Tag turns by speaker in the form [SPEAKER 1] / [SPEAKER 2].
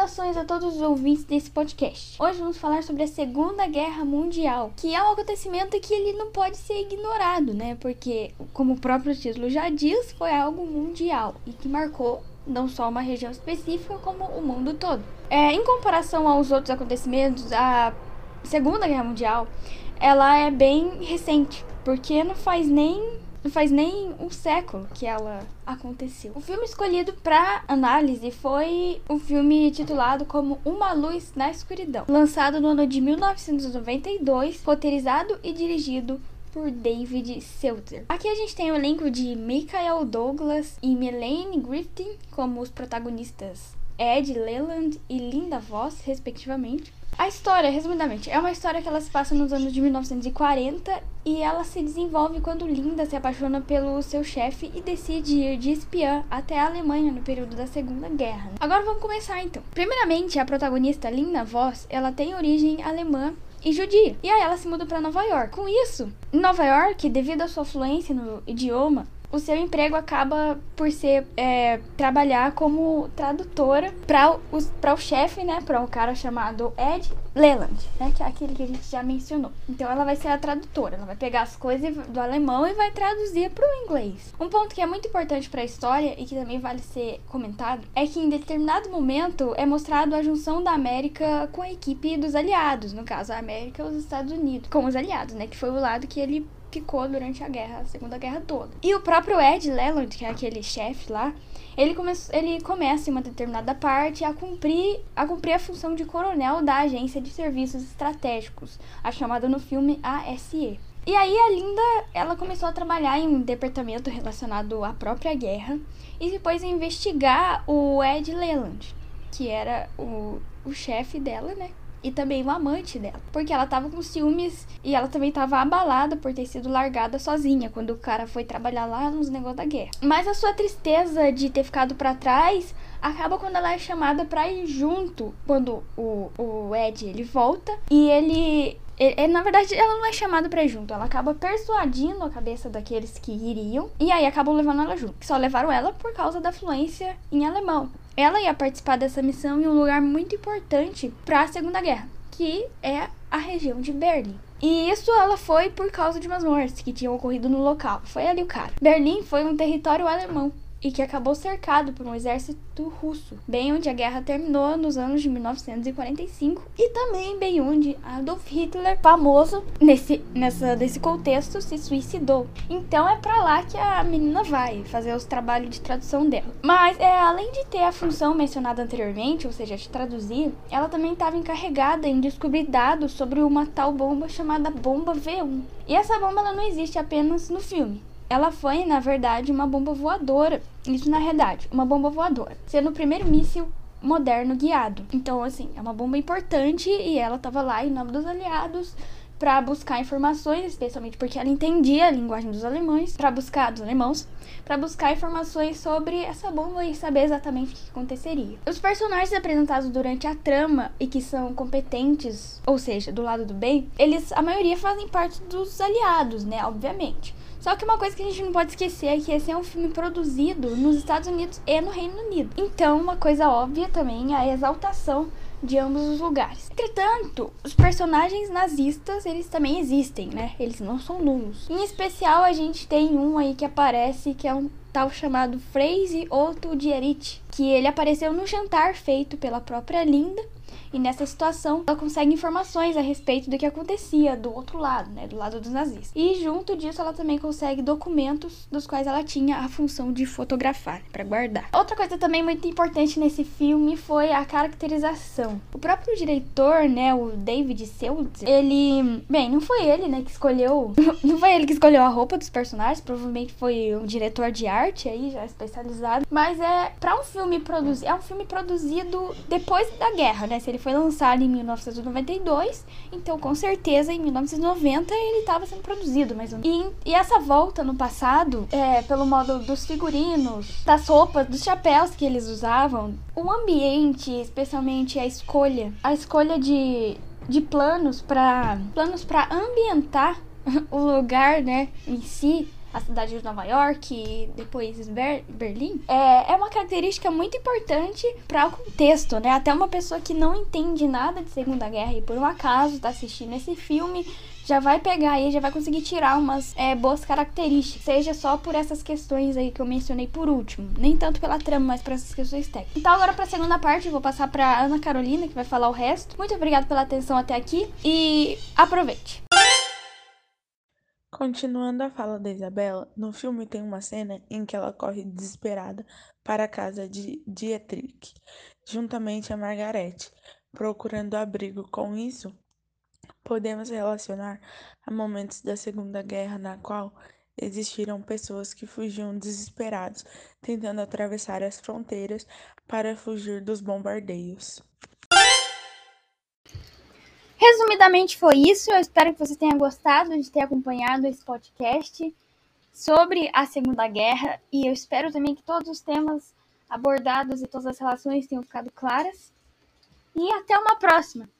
[SPEAKER 1] Saudações a todos os ouvintes desse podcast. Hoje vamos falar sobre a Segunda Guerra Mundial, que é um acontecimento que ele não pode ser ignorado, né? Porque, como o próprio título já diz, foi algo mundial e que marcou não só uma região específica, como o mundo todo. É, em comparação aos outros acontecimentos, a Segunda Guerra Mundial, ela é bem recente, porque não faz nem não faz nem um século que ela aconteceu. O filme escolhido para análise foi o um filme titulado como Uma Luz na Escuridão, lançado no ano de 1992, roteirizado e dirigido por David Seltzer. Aqui a gente tem o elenco de Michael Douglas e Melanie Griffin como os protagonistas Ed Leland e Linda Voss, respectivamente. A história, resumidamente, é uma história que ela se passa nos anos de 1940 e ela se desenvolve quando Linda se apaixona pelo seu chefe e decide ir de espiã até a Alemanha no período da Segunda Guerra. Agora vamos começar então. Primeiramente, a protagonista Linda Voss, ela tem origem alemã e judia. E aí ela se muda para Nova York. Com isso, em Nova York, devido à sua fluência no idioma, o seu emprego acaba por ser é, trabalhar como tradutora para o chefe, né? Para um cara chamado Ed Leland, né? Que é aquele que a gente já mencionou. Então ela vai ser a tradutora. Ela vai pegar as coisas do alemão e vai traduzir para o inglês. Um ponto que é muito importante para a história e que também vale ser comentado é que em determinado momento é mostrado a junção da América com a equipe dos aliados, no caso a América e os Estados Unidos, com os aliados, né? Que foi o lado que ele ficou durante a guerra, a Segunda Guerra toda. E o próprio Ed Leland, que é aquele chefe lá, ele, come ele começa em uma determinada parte a cumprir, a cumprir a função de coronel da Agência de Serviços Estratégicos, a chamada no filme ASE. E aí a Linda, ela começou a trabalhar em um departamento relacionado à própria guerra e depois a investigar o Ed Leland, que era o, o chefe dela, né? E também o amante dela. Porque ela tava com ciúmes e ela também tava abalada por ter sido largada sozinha quando o cara foi trabalhar lá nos negócios da guerra. Mas a sua tristeza de ter ficado para trás acaba quando ela é chamada pra ir junto. Quando o, o Ed ele volta e ele ele, na verdade, ela não é chamada pra ir junto. Ela acaba persuadindo a cabeça daqueles que iriam. E aí acabam levando ela junto. Só levaram ela por causa da fluência em alemão. Ela ia participar dessa missão em um lugar muito importante para a Segunda Guerra, que é a região de Berlim. E isso ela foi por causa de umas mortes que tinham ocorrido no local. Foi ali o cara. Berlim foi um território alemão e que acabou cercado por um exército russo, bem onde a guerra terminou nos anos de 1945 e também bem onde Adolf Hitler, famoso nesse nessa desse contexto, se suicidou. Então é para lá que a menina vai fazer os trabalhos de tradução dela. Mas é além de ter a função mencionada anteriormente, ou seja, de traduzir, ela também estava encarregada em descobrir dados sobre uma tal bomba chamada bomba V1. E essa bomba ela não existe apenas no filme ela foi, na verdade, uma bomba voadora. Isso na realidade, uma bomba voadora. Sendo o primeiro míssil moderno guiado. Então, assim, é uma bomba importante e ela estava lá em nome dos aliados para buscar informações, especialmente porque ela entendia a linguagem dos alemães, para buscar dos alemãos, para buscar informações sobre essa bomba e saber exatamente o que aconteceria. Os personagens apresentados durante a trama e que são competentes, ou seja, do lado do bem, eles a maioria fazem parte dos aliados, né, obviamente. Só que uma coisa que a gente não pode esquecer é que esse é um filme produzido nos Estados Unidos e no Reino Unido. Então, uma coisa óbvia também é a exaltação de ambos os lugares. Entretanto, os personagens nazistas, eles também existem, né? Eles não são nulos. Em especial, a gente tem um aí que aparece que é um tal chamado Freise Otto Dierit, que ele apareceu no jantar feito pela própria Linda e nessa situação, ela consegue informações a respeito do que acontecia do outro lado, né, do lado dos nazistas. E junto disso, ela também consegue documentos dos quais ela tinha a função de fotografar, para guardar. Outra coisa também muito importante nesse filme foi a caracterização. O próprio diretor, né, o David Seltzer, ele, bem, não foi ele, né, que escolheu, não foi ele que escolheu a roupa dos personagens, provavelmente foi um diretor de arte aí, já especializado, mas é para um filme produzido, é um filme produzido depois da guerra, né? Se ele foi lançado em 1992, então com certeza em 1990 ele estava sendo produzido mais ou menos. E, e essa volta no passado, é, pelo modo dos figurinos, das roupas, dos chapéus que eles usavam, o ambiente, especialmente a escolha, a escolha de, de planos para planos para ambientar o lugar, né, em si, a cidade de Nova York, depois Ber Berlim, é, é uma característica muito importante para o contexto, né? Até uma pessoa que não entende nada de Segunda Guerra e por um acaso está assistindo esse filme já vai pegar aí, já vai conseguir tirar umas é, boas características, seja só por essas questões aí que eu mencionei por último, nem tanto pela trama, mas por essas questões técnicas. Então agora para a segunda parte eu vou passar para Ana Carolina que vai falar o resto. Muito obrigada pela atenção até aqui e aproveite.
[SPEAKER 2] Continuando a fala da Isabela, no filme tem uma cena em que ela corre desesperada para a casa de Dietrich, juntamente a Margarete, procurando abrigo. Com isso, podemos relacionar a momentos da Segunda Guerra na qual existiram pessoas que fugiam desesperados, tentando atravessar as fronteiras para fugir dos bombardeios.
[SPEAKER 1] Resumidamente foi isso. Eu espero que você tenha gostado de ter acompanhado esse podcast sobre a Segunda Guerra e eu espero também que todos os temas abordados e todas as relações tenham ficado claras. E até uma próxima!